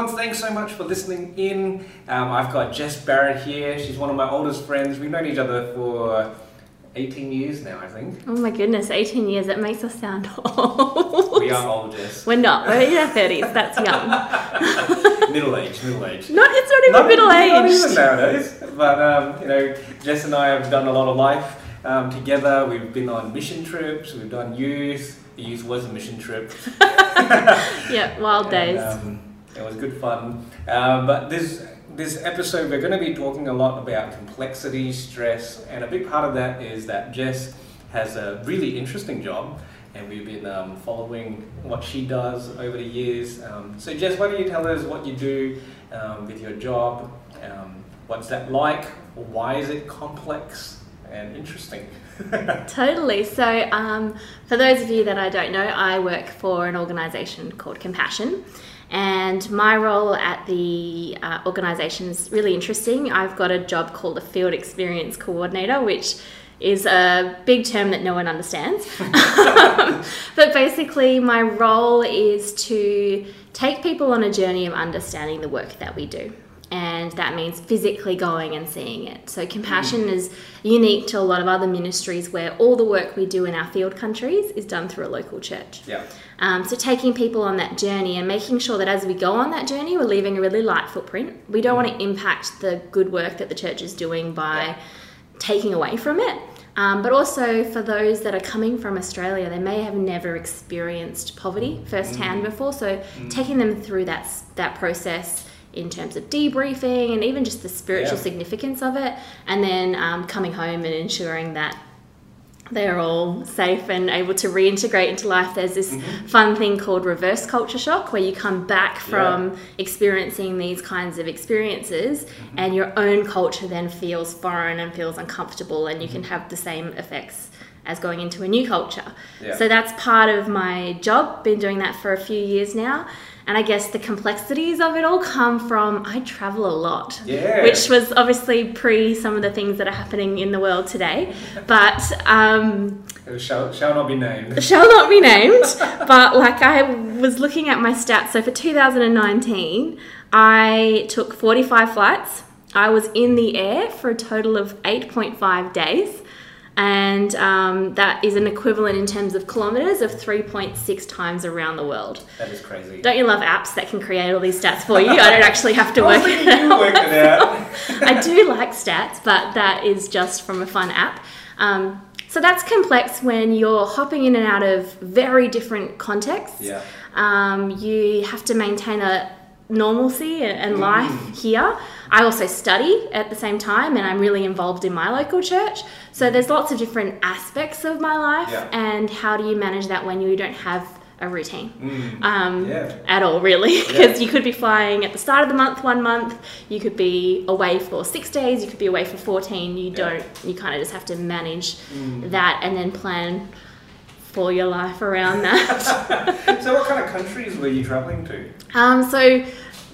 everyone. Thanks so much for listening in. Um, I've got Jess Barrett here. She's one of my oldest friends. We've known each other for 18 years now, I think. Oh my goodness, 18 years. It makes us sound old. We are old, Jess. We're not. We're in our 30s. That's young. middle age, middle age. Not, it's not even Not- middle age. Not even nowadays. But, um, you know, Jess and I have done a lot of life um, together. We've been on mission trips. We've done youth. The youth was a mission trip. Yeah, wild And, days. um, it was good fun. Um, but this this episode, we're going to be talking a lot about complexity, stress, and a big part of that is that Jess has a really interesting job, and we've been um, following what she does over the years. Um, so, Jess, why don't you tell us what you do um, with your job? Um, what's that like? Why is it complex and interesting? Totally. So, um, for those of you that I don't know, I work for an organisation called Compassion, and my role at the uh, organisation is really interesting. I've got a job called a Field Experience Coordinator, which is a big term that no one understands. but basically, my role is to take people on a journey of understanding the work that we do. And that means physically going and seeing it. So, compassion is unique to a lot of other ministries where all the work we do in our field countries is done through a local church. Yeah. Um, so, taking people on that journey and making sure that as we go on that journey, we're leaving a really light footprint. We don't want to impact the good work that the church is doing by Yeah. taking away from it. Um, but also for those that are coming from Australia, they may have never experienced poverty firsthand before. So taking them through that that process in terms of debriefing and even just the spiritual Yeah. significance of it, and then um, coming home and ensuring that they're all safe and able to reintegrate into life. There's this mm-hmm. fun thing called reverse culture shock, where you come back from experiencing these kinds of experiences, mm-hmm. and your own culture then feels foreign and feels uncomfortable, and you can mm-hmm. have the same effects as going into a new culture. Yeah. So that's part of my job. Been doing that for a few years now. And I guess the complexities of it all come from I travel a lot Yeah. which was obviously pre some of the things that are happening in the world today, but um, shall, shall not be named. shall not be named. But like I was looking at my stats, so for 2019, I took 45 flights. I was in the air for a total of 8.5 days. And um, that is an equivalent in terms of kilometers of 3.6 times around the world. That is crazy. Don't you love apps that can create all these stats for you? I don't actually have to work it you out. worked it out. I do like stats, but that is just from a fun app. Um, so that's complex when you're hopping in and out of very different contexts. Yeah. Um, you have to maintain a normalcy and, and life here. I also study at the same time, and I'm really involved in my local church. So there's lots of different aspects of my life, Yeah. and how do you manage that when you don't have a routine? um, Yeah. at all, really, because you could be flying at the start of the month one month, you could be away for six days, you could be away for 14. You Yeah. don't, you kind of just have to manage that and then plan for your life around that. So, what kind of countries were you traveling to? um, so,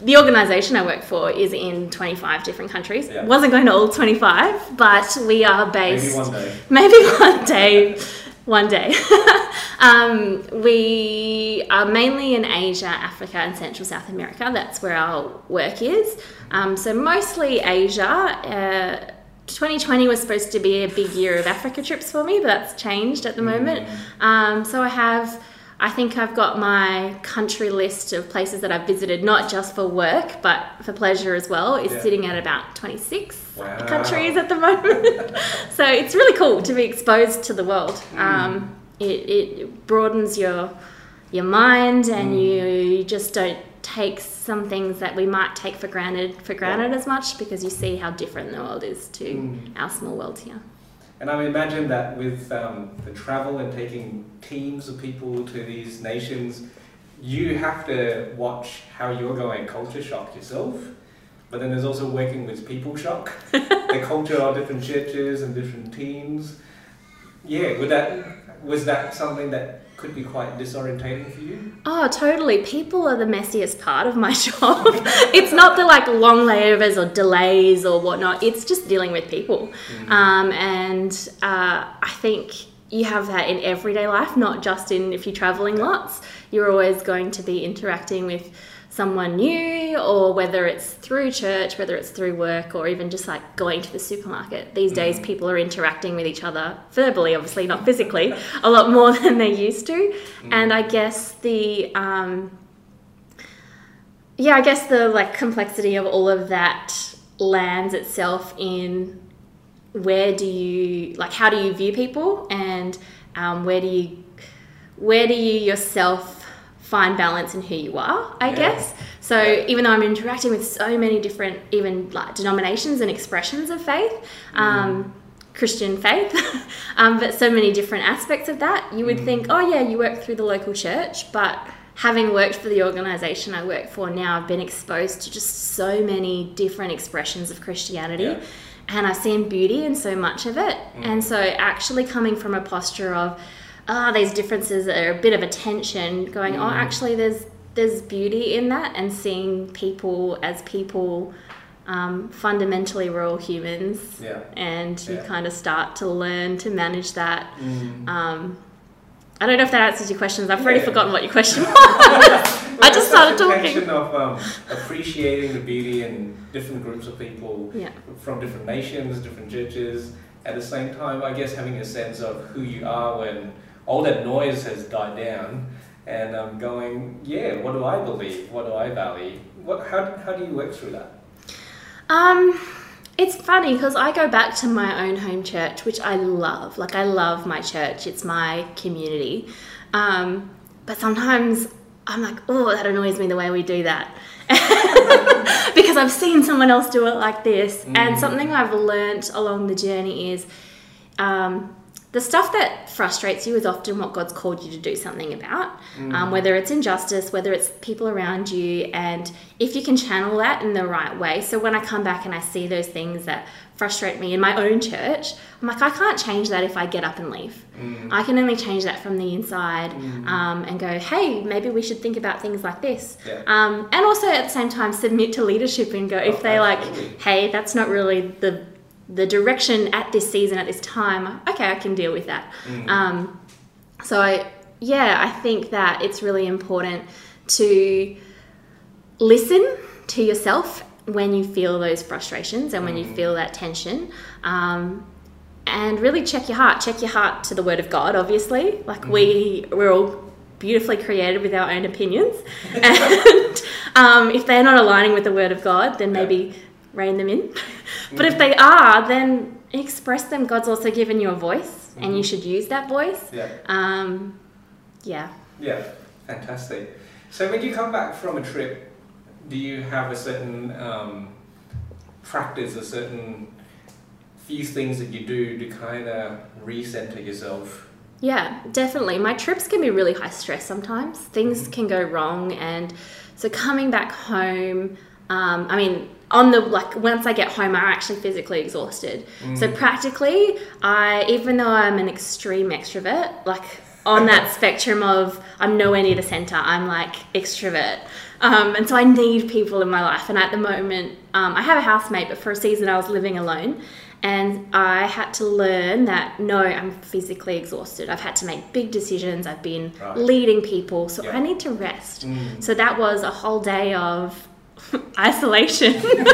the organisation I work for is in 25 different countries. Yeah. Wasn't going to all 25, but we are based. Maybe one day. Maybe one day. One day. um, we are mainly in Asia, Africa, and Central South America. That's where our work is. Um, so, mostly Asia. Uh, 2020 was supposed to be a big year of Africa trips for me, but that's changed at the moment. Um, so, I have. I think I've got my country list of places that I've visited, not just for work, but for pleasure as well, is Yeah. sitting at about 26 Wow. countries at the moment. so it's really cool to be exposed to the world. Hmm. Um, it, it broadens your your mind, and you, you just don't take some things that we might take for granted for granted as much because you see how different the world is to hmm. our small world here. And I imagine that with um, the travel and taking teams of people to these nations, you have to watch how you're going culture shock yourself. But then there's also working with people shock, the culture of different churches and different teams. Yeah, would that was that something that could be quite disorientating for you? Oh, totally. People are the messiest part of my job. it's not the like long layovers or delays or whatnot. It's just dealing with people. Um, and uh, I think you have that in everyday life, not just in if you're traveling lots. You're always going to be interacting with someone new or whether it's through church, whether it's through work or even just like going to the supermarket. These days, people are interacting with each other verbally, obviously, not physically, a lot more than they used to. And I guess the, um, yeah, I guess the like complexity of all of that lands itself in where do you like how do you view people and um, where do you where do you yourself find balance in who you are i Yeah. guess so Yeah. even though i'm interacting with so many different even like denominations and expressions of faith um, christian faith um, but so many different aspects of that you would think oh yeah you work through the local church but having worked for the organization i work for now i've been exposed to just so many different expressions of christianity Yeah. and I've seen beauty in so much of it. And so, actually, coming from a posture of, ah, these differences are a bit of a tension, going, oh, actually, there's there's beauty in that, and seeing people as people. Um, fundamentally, we're all humans, Yeah. and you Yeah. kind of start to learn to manage that. Mm. Um, I don't know if that answers your questions. I've already Yeah. forgotten what your question was. Well, I just started talking. of um, appreciating the beauty in different groups of people from different nations, different churches. At the same time, I guess having a sense of who you are when all that noise has died down, and I'm going, yeah, what do I believe? What do I value? What? How, how do you work through that? Um, it's funny because I go back to my own home church, which I love. Like I love my church; it's my community. Um, but sometimes I'm like, oh, that annoys me the way we do that. because I've seen someone else do it like this. And Mm. something I've learnt along the journey is um, the stuff that frustrates you is often what God's called you to do something about, um, whether it's injustice, whether it's people around you, and if you can channel that in the right way. So when I come back and I see those things that frustrate me in my own church, I'm like, I can't change that if I get up and leave. Mm. I can only change that from the inside um, and go, hey, maybe we should think about things like this. Yeah. Um, and also at the same time, submit to leadership and go, if Oh, they like, hey, that's not really the the direction at this season at this time. Okay, I can deal with that. Mm. Um, so I, yeah, I think that it's really important to listen to yourself when you feel those frustrations and when you feel that tension. Um, and really check your heart. Check your heart to the Word of God, obviously. Like we, we're all beautifully created with our own opinions, and um, if they're not aligning with the Word of God, then Yeah. Rein them in. but if they are, then express them. God's also given you a voice, and you should use that voice. Yeah. Um, yeah. Yeah, fantastic. So when you come back from a trip, do you have a certain um, practice, a certain few things that you do to kind of recenter yourself? Yeah, definitely. My trips can be really high stress sometimes. Things can go wrong, and so coming back home, um, I mean, on the like once I get home, I'm actually physically exhausted. So practically, I even though I'm an extreme extrovert, like on that spectrum of I'm nowhere near the center, I'm like extrovert. Um, and so I need people in my life. And at the moment, um, I have a housemate, but for a season I was living alone. And I had to learn that no, I'm physically exhausted. I've had to make big decisions. I've been Right. leading people, so Yeah. I need to rest. Mm. So that was a whole day of isolation, which You're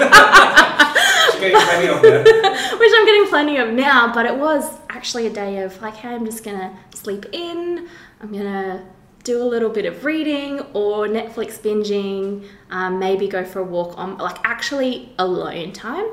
getting plenty of that. I'm getting plenty of now. But it was actually a day of like, hey, I'm just gonna sleep in. I'm gonna do a little bit of reading or Netflix binging. Um, maybe go for a walk on like actually alone time.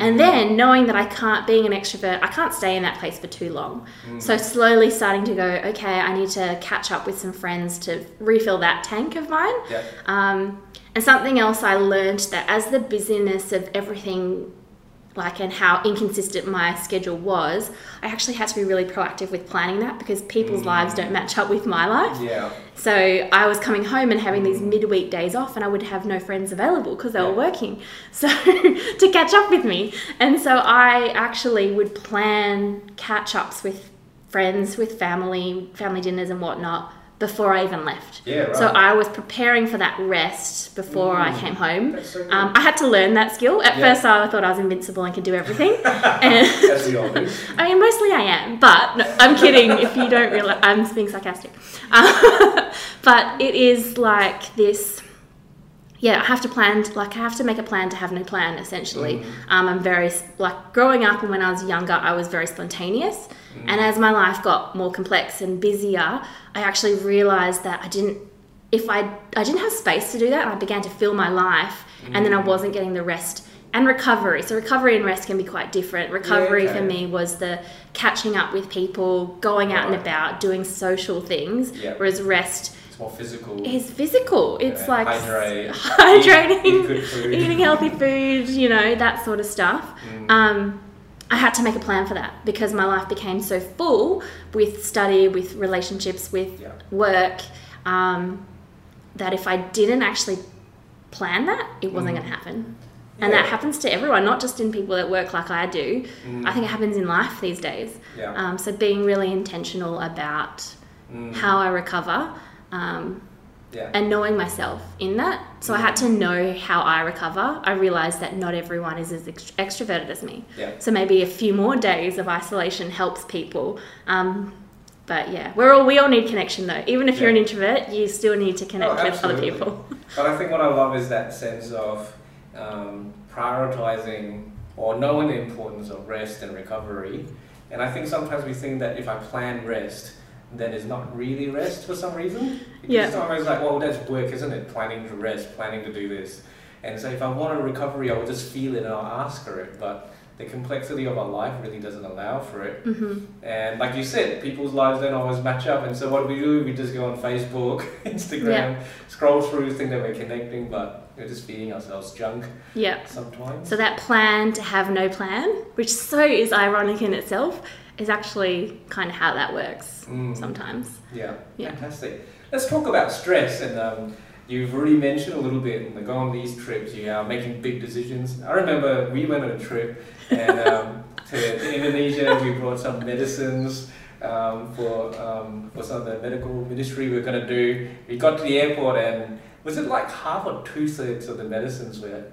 And then knowing that I can't, being an extrovert, I can't stay in that place for too long. So slowly starting to go, okay, I need to catch up with some friends to refill that tank of mine. Yeah. Um, and something else I learned that as the busyness of everything, like and how inconsistent my schedule was, I actually had to be really proactive with planning that because people's mm. lives don't match up with my life. Yeah. So I was coming home and having these midweek days off, and I would have no friends available because they were working. So to catch up with me, and so I actually would plan catch ups with friends, with family, family dinners and whatnot before I even left. Yeah, right. So I was preparing for that rest before I Mm. came home. So. Um, I had to learn that skill. At Yeah. first, I thought I was invincible and could do everything. and As we all do. I mean, mostly I am, but no, I'm kidding. if you don't realize, I'm being sarcastic. Uh, but it is like this yeah, I have to plan, like, I have to make a plan to have no plan, essentially. Um, I'm very, like, growing up and when I was younger, I was very spontaneous. And as my life got more complex and busier, I actually realized that I didn't, if I, I didn't have space to do that, I began to fill my life, and then I wasn't getting the rest and recovery. So, recovery and rest can be quite different. Recovery okay. for me was the catching up with people, going out and about, doing social things, Yeah. whereas rest It's more physical. is physical. It's Yeah, like hydrate, hydrating, eat- eat eating healthy food, you know, that sort of stuff. Mm. Um, I had to make a plan for that because my life became so full with study, with relationships, with Yeah. work, um, that if I didn't actually plan that, it wasn't Mm. going to happen. And that happens to everyone, not just in people that work like I do. Mm. I think it happens in life these days. Yeah. Um, so being really intentional about Mm. how I recover um, yeah. and knowing myself in that. So I had to know how I recover. I realized that not everyone is as ext- extroverted as me. Yeah. So maybe a few more days of isolation helps people. Um, but yeah, we're all we all need connection though. Even if you're an introvert, you still need to connect Oh, with other people. But I think what I love is that sense of um, prioritizing or knowing the importance of rest and recovery. And I think sometimes we think that if I plan rest, then it's not really rest for some reason. Because Yeah. It's always like, well, that's work, isn't it? Planning to rest, planning to do this. And so if I want a recovery, I will just feel it and I'll ask for it. But the complexity of our life really doesn't allow for it. hmm And like you said, people's lives don't always match up. And so what do we do? We just go on Facebook, Instagram, scroll through, think that we're connecting, but we're just feeding ourselves junk Yeah. sometimes. So that plan to have no plan, which so is ironic in itself, is actually kind of how that works Mm, sometimes. yeah, Yeah. fantastic. Let's talk about stress. And um, you've already mentioned a little bit, and go on these trips, you are making big decisions. I remember we went on a trip and um, to, to Indonesia, we brought some medicines. Um, for um, for some of the medical ministry we are going to do, we got to the airport and was it like half or two thirds of the medicines were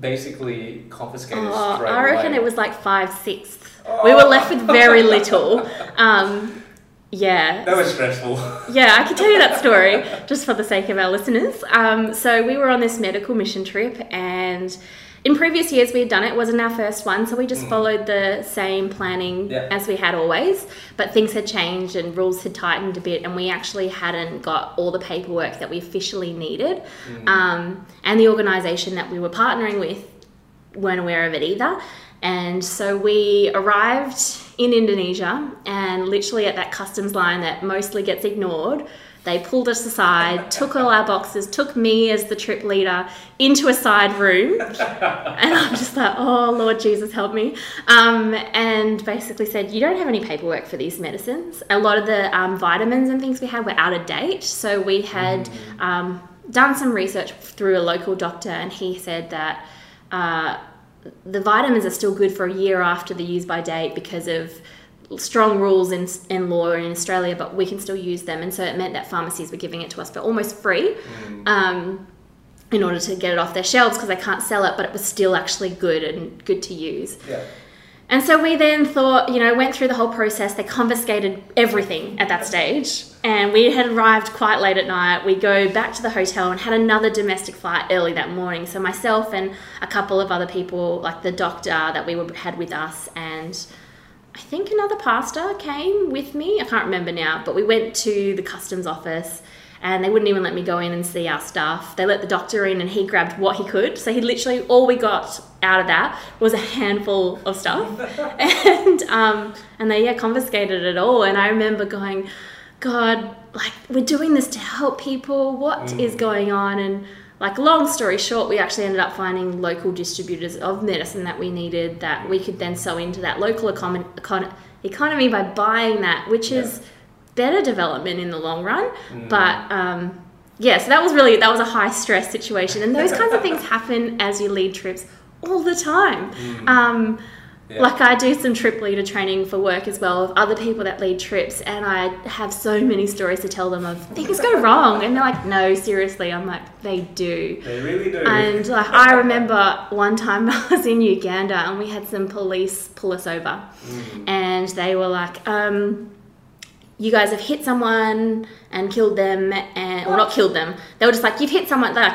basically confiscated Oh, straight I reckon away. it was like five sixths. We were left with very little. Um, yeah. That was stressful. Yeah, I can tell you that story just for the sake of our listeners. Um, so we were on this medical mission trip, and in previous years we had done it. it wasn't our first one, so we just Mm. followed the same planning Yeah. as we had always. But things had changed and rules had tightened a bit, and we actually hadn't got all the paperwork that we officially needed. Mm. Um, and the organisation that we were partnering with weren't aware of it either. And so we arrived in Indonesia, and literally at that customs line that mostly gets ignored, they pulled us aside, took all our boxes, took me as the trip leader into a side room. and I'm just like, oh, Lord Jesus, help me. Um, and basically said, you don't have any paperwork for these medicines. A lot of the um, vitamins and things we had were out of date. So we had um, done some research through a local doctor, and he said that. Uh, the vitamins are still good for a year after the use by date because of strong rules in, in law in Australia, but we can still use them. And so it meant that pharmacies were giving it to us for almost free Mm. um, in order to get it off their shelves because they can't sell it, but it was still actually good and good to use. Yeah. And so we then thought, you know, went through the whole process. They confiscated everything at that stage. And we had arrived quite late at night. We go back to the hotel and had another domestic flight early that morning. So myself and a couple of other people, like the doctor that we had with us, and I think another pastor came with me. I can't remember now, but we went to the customs office and they wouldn't even let me go in and see our stuff. They let the doctor in and he grabbed what he could. So he literally, all we got out of that was a handful of stuff. and, um, and they, yeah, confiscated it all. And I remember going, God, like, we're doing this to help people. What is Mm. going on? And like, long story short, we actually ended up finding local distributors of medicine that we needed that we could then sow into that local econ- econ- economy by buying that, which is better development in the long run. Mm. But um, yeah, so that was really that was a high stress situation, and those kinds of things happen as you lead trips all the time. Mm. Um, Yeah. Like I do some trip leader training for work as well of other people that lead trips, and I have so many stories to tell them of things go wrong, and they're like, "No, seriously." I'm like, "They do." They really do. And like I remember one time I was in Uganda and we had some police pull us over, Mm. and they were like, um, "You guys have hit someone and killed them, and or not killed them." They were just like, "You've hit someone." Like,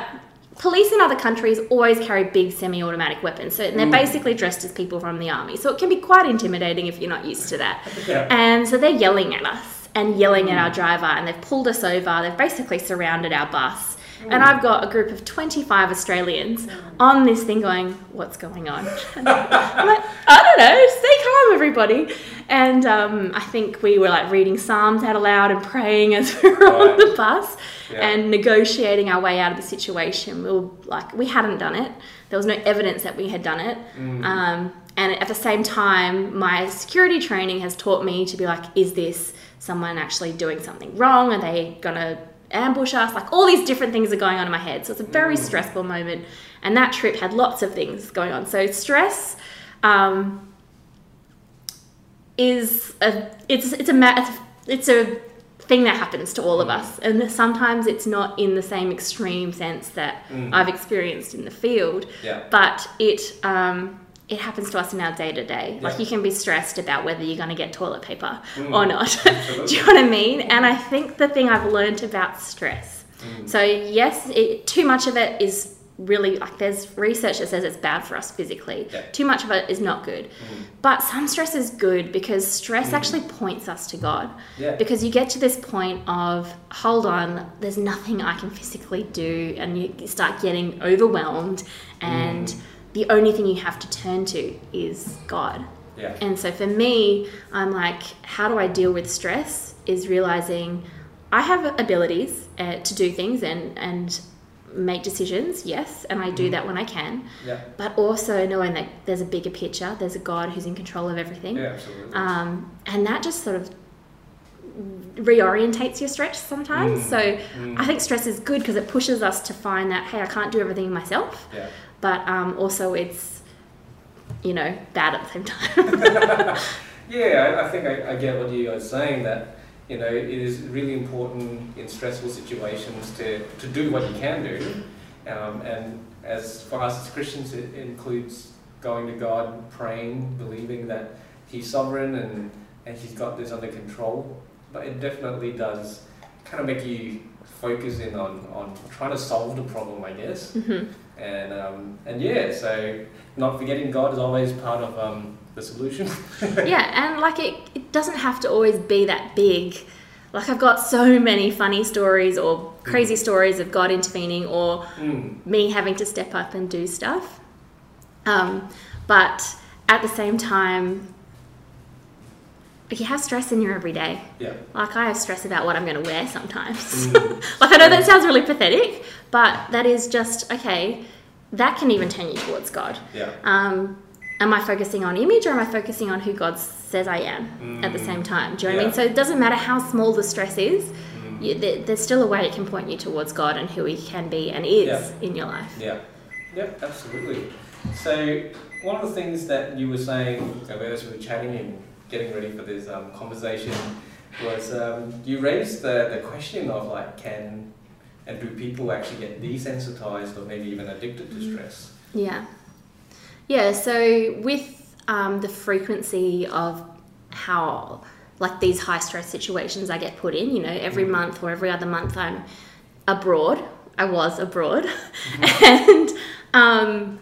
police in other countries always carry big semi-automatic weapons, so they're Mm. basically dressed as people from the army. So it can be quite intimidating if you're not used to that. Yeah. And so they're yelling at us and yelling Mm. at our driver, and they've pulled us over. They've basically surrounded our bus. Mm. And I've got a group of 25 Australians on this thing going, What's going on? And I'm like, I don't know, stay calm, everybody. And um, I think we were like reading Psalms out aloud and praying as we were on the bus Yeah. and negotiating our way out of the situation. We were like, we hadn't done it, there was no evidence that we had done it. Mm. Um, and at the same time, my security training has taught me to be like, is this someone actually doing something wrong? Are they gonna ambush us? Like all these different things are going on in my head. So it's a very stressful moment. And that trip had lots of things going on. So stress um, is a it's it's a it's a thing that happens to all of us, and sometimes it's not in the same extreme sense that Mm. I've experienced in the field Yeah. but it um, it happens to us in our day to day. Like you can be stressed about whether you're going to get toilet paper Mm, or not. Do you know what I mean? And I think the thing I've learned about stress. Mm. So yes, it, too much of it is really like there's research that says it's bad for us physically. Yeah. Too much of it is not good. Mm. But some stress is good because stress actually points us to God. Yeah. Because you get to this point of, hold on, there's nothing I can physically do, and you start getting overwhelmed, and the only thing you have to turn to is God. Yeah. And so for me, I'm like, how do I deal with stress? Is realizing I have abilities uh, to do things and, and make decisions, yes, and I do that when I can, Yeah. but also knowing that there's a bigger picture, there's a God who's in control of everything. Yeah, absolutely. Um, and that just sort of reorientates your stretch sometimes. Mm. So Mm. I think stress is good because it pushes us to find that, hey, I can't do everything myself, yeah. But um, also it's, you know, bad at the same time. Yeah, I, I think I, I get what you are saying that you know it is really important in stressful situations to, to do what you can do, um, and as for us as Christians, it includes going to God, praying, believing that He's sovereign and and He's got this under control. But it definitely does kind of make you focus in on, on trying to solve the problem, I guess. Mhm. And um, and yeah, so not forgetting God is always part of um, the solution. yeah, and like it, it doesn't have to always be that big. Like I've got so many funny stories or crazy stories of God intervening or Mm. me having to step up and do stuff. Um, but at the same time, you have stress in your everyday. Yeah. Like I have stress about what I'm going to wear sometimes. Mm. like I know that sounds really pathetic, but that is just okay. That can even turn you towards God. Yeah. Um, am I focusing on image or am I focusing on who God says I am at the Mm. same time? Do you know what I mean? So it doesn't matter how small the stress is. Mm. You, there, there's still a way it can point you towards God and who He can be and is Yeah. in your life. Yeah. Yeah, absolutely. So one of the things that you were saying as we were chatting and getting ready for this um, conversation was um, you raised the, the question of like can and do people actually get desensitized or maybe even addicted to stress? Yeah. Yeah, so with um, the frequency of how, like these high stress situations I get put in, you know, every Mhm. month or every other month I'm abroad. I was abroad. and um,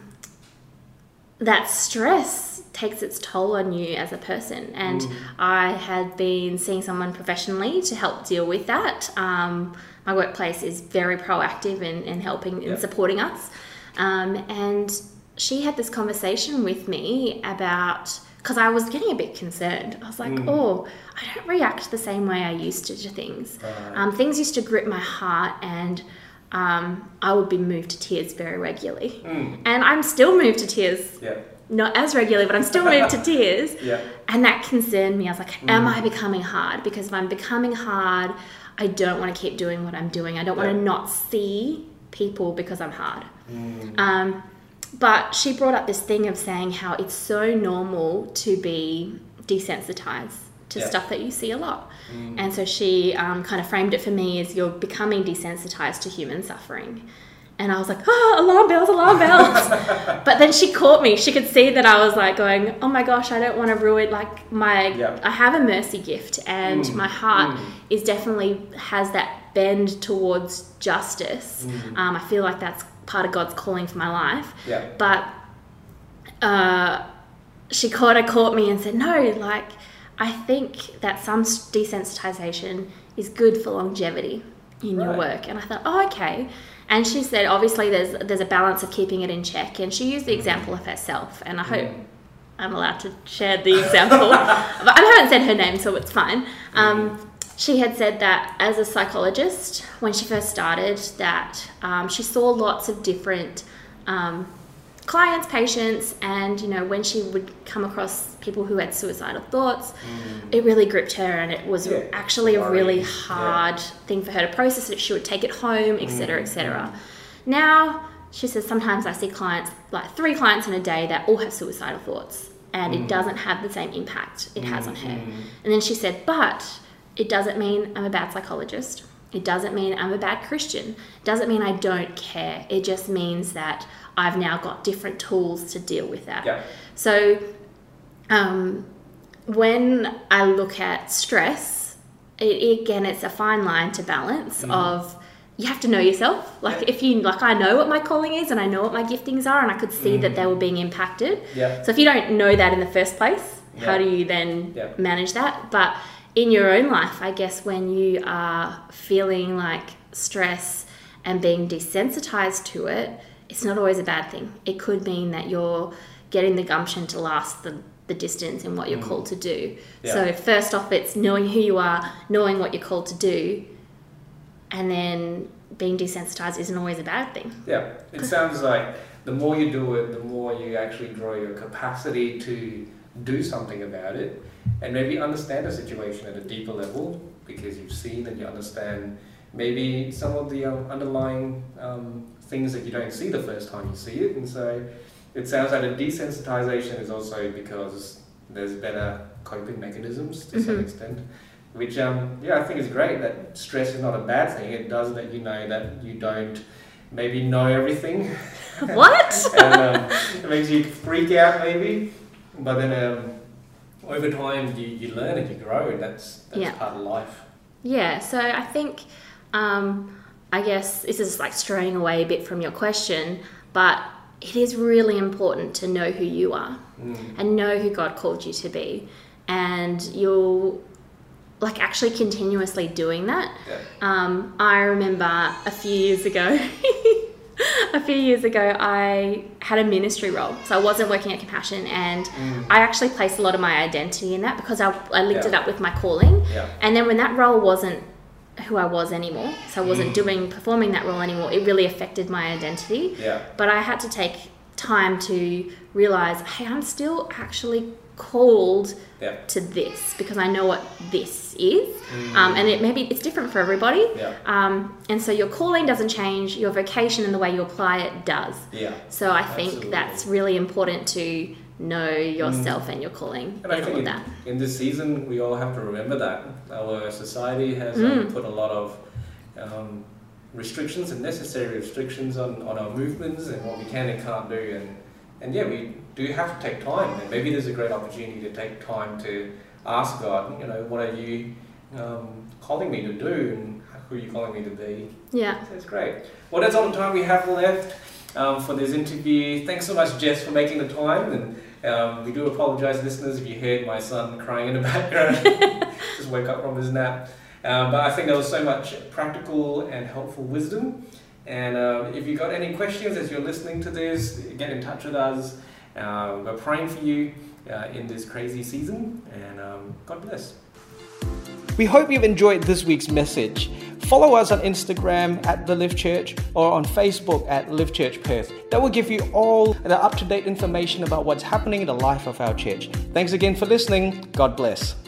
that stress takes its toll on you as a person. And Mm. I had been seeing someone professionally to help deal with that. Um, my workplace is very proactive in, in helping and supporting us. Um, and she had this conversation with me about because I was getting a bit concerned. I was like, Mm. oh, I don't react the same way I used to to things. Right. Um, things used to grip my heart, and um, I would be moved to tears very regularly. Mm. And I'm still moved to tears, Yeah. Not as regularly, but I'm still moved to tears. Yeah. And that concerned me. I was like, am Mm. I becoming hard? Because if I'm becoming hard, I don't want to keep doing what I'm doing. I don't want to not see people because I'm hard. Mm. Um, but she brought up this thing of saying how it's so normal to be desensitized to Yeah. stuff that you see a lot. Mm. And so she um, kind of framed it for me as you're becoming desensitized to human suffering. And I was like, oh, alarm bells, alarm bells. but then she caught me. She could see that I was like going, oh my gosh, I don't want to ruin, like, my, Yeah. I have a mercy gift and Mm. my heart Mm. is definitely has that bend towards justice. Mm. Um, I feel like that's part of God's calling for my life. Yeah. But uh, she kind of caught me and said, no, like, I think that some desensitization is good for longevity in your work. And I thought, oh, okay. And she said, obviously, there's there's a balance of keeping it in check. And she used the example of herself. And I hope I'm allowed to share the example. but I haven't said her name, so it's fine. Um, she had said that as a psychologist, when she first started, that um, she saw lots of different um, clients, patients, and you know when she would come across people who had suicidal thoughts, mm. it really gripped her, and it was Yeah, actually a really worrying, yeah. hard thing for her to process. That she would take it home, etc., etc. Mm. Now she says sometimes I see clients, like three clients in a day, that all have suicidal thoughts, and it mm. doesn't have the same impact it has on her. Mm-hmm. And then she said, but it doesn't mean I'm a bad psychologist. It doesn't mean I'm a bad Christian. It doesn't mean I don't care. It just means that I've now got different tools to deal with that. Yeah. So, um, when I look at stress, it, again, it's a fine line to balance of you have to know yourself. Like Yeah. if you like, I know what my calling is and I know what my giftings are, and I could see that they were being impacted. Yeah. So if you don't know that in the first place, how do you then Yeah. manage that? But in your own life, I guess when you are feeling like stress and being desensitized to it, it's not always a bad thing. It could mean that you're getting the gumption to last the, the distance in what you're mm. called to do. Yeah. So, first off, it's knowing who you are, knowing what you're called to do, and then being desensitized isn't always a bad thing. Yeah, it sounds like the more you do it, the more you actually grow your capacity to do something about it and maybe understand the situation at a deeper level because you've seen and you understand maybe some of the um, underlying um, things that you don't see the first time you see it. And so it sounds like the desensitization is also because there's better coping mechanisms to some Mhm. extent. Which, um, yeah, I think is great that stress is not a bad thing. It does let you know that you don't maybe know everything. what? and um, it makes you freak out maybe. But then um, over time you, you learn and you grow and that's, that's Yeah. part of life. Yeah, so I think, um, I guess this is like straying away a bit from your question, but it is really important to know who you are Mm. and know who God called you to be. And you'll like actually continuously doing that. Yeah. Um, I remember a few years ago, a few years ago, I had a ministry role. So I wasn't working at Compassion, and Mm. I actually placed a lot of my identity in that because I, I linked Yeah. it up with my calling. Yeah. And then when that role wasn't who I was anymore, so I wasn't Mm. doing performing that role anymore, it really affected my identity. Yeah. But I had to take time to realize, hey, I'm still actually called Yeah. to this because I know what this is, Mm. um, and it maybe it's different for everybody. Yeah. Um, and so your calling doesn't change, your vocation and the way you apply it does. Yeah. So I think Absolutely. that's really important to know yourself and your calling And I and all think of that. in this season, we all have to remember that our society has Mm. um, put a lot of um, restrictions and necessary restrictions on, on our movements and what we can and can't do. And, and yeah, we do you have to take time. And maybe there's a great opportunity to take time to ask God, you know, what are you um, calling me to do and who are you calling me to be? Yeah. That's great. Well, that's all the time we have left um, for this interview. Thanks so much, Jess, for making the time. And um, we do apologise, listeners, if you heard my son crying in the background. Just woke up from his nap. Um, but I think there was so much practical and helpful wisdom. And uh, if you've got any questions as you're listening to this, get in touch with us. Uh, we're praying for you uh, in this crazy season. And um, God bless. We hope you've enjoyed this week's message. Follow us on Instagram at The Live Church or on Facebook at Live Church Perth. That will give you all the up to date information about what's happening in the life of our church. Thanks again for listening. God bless.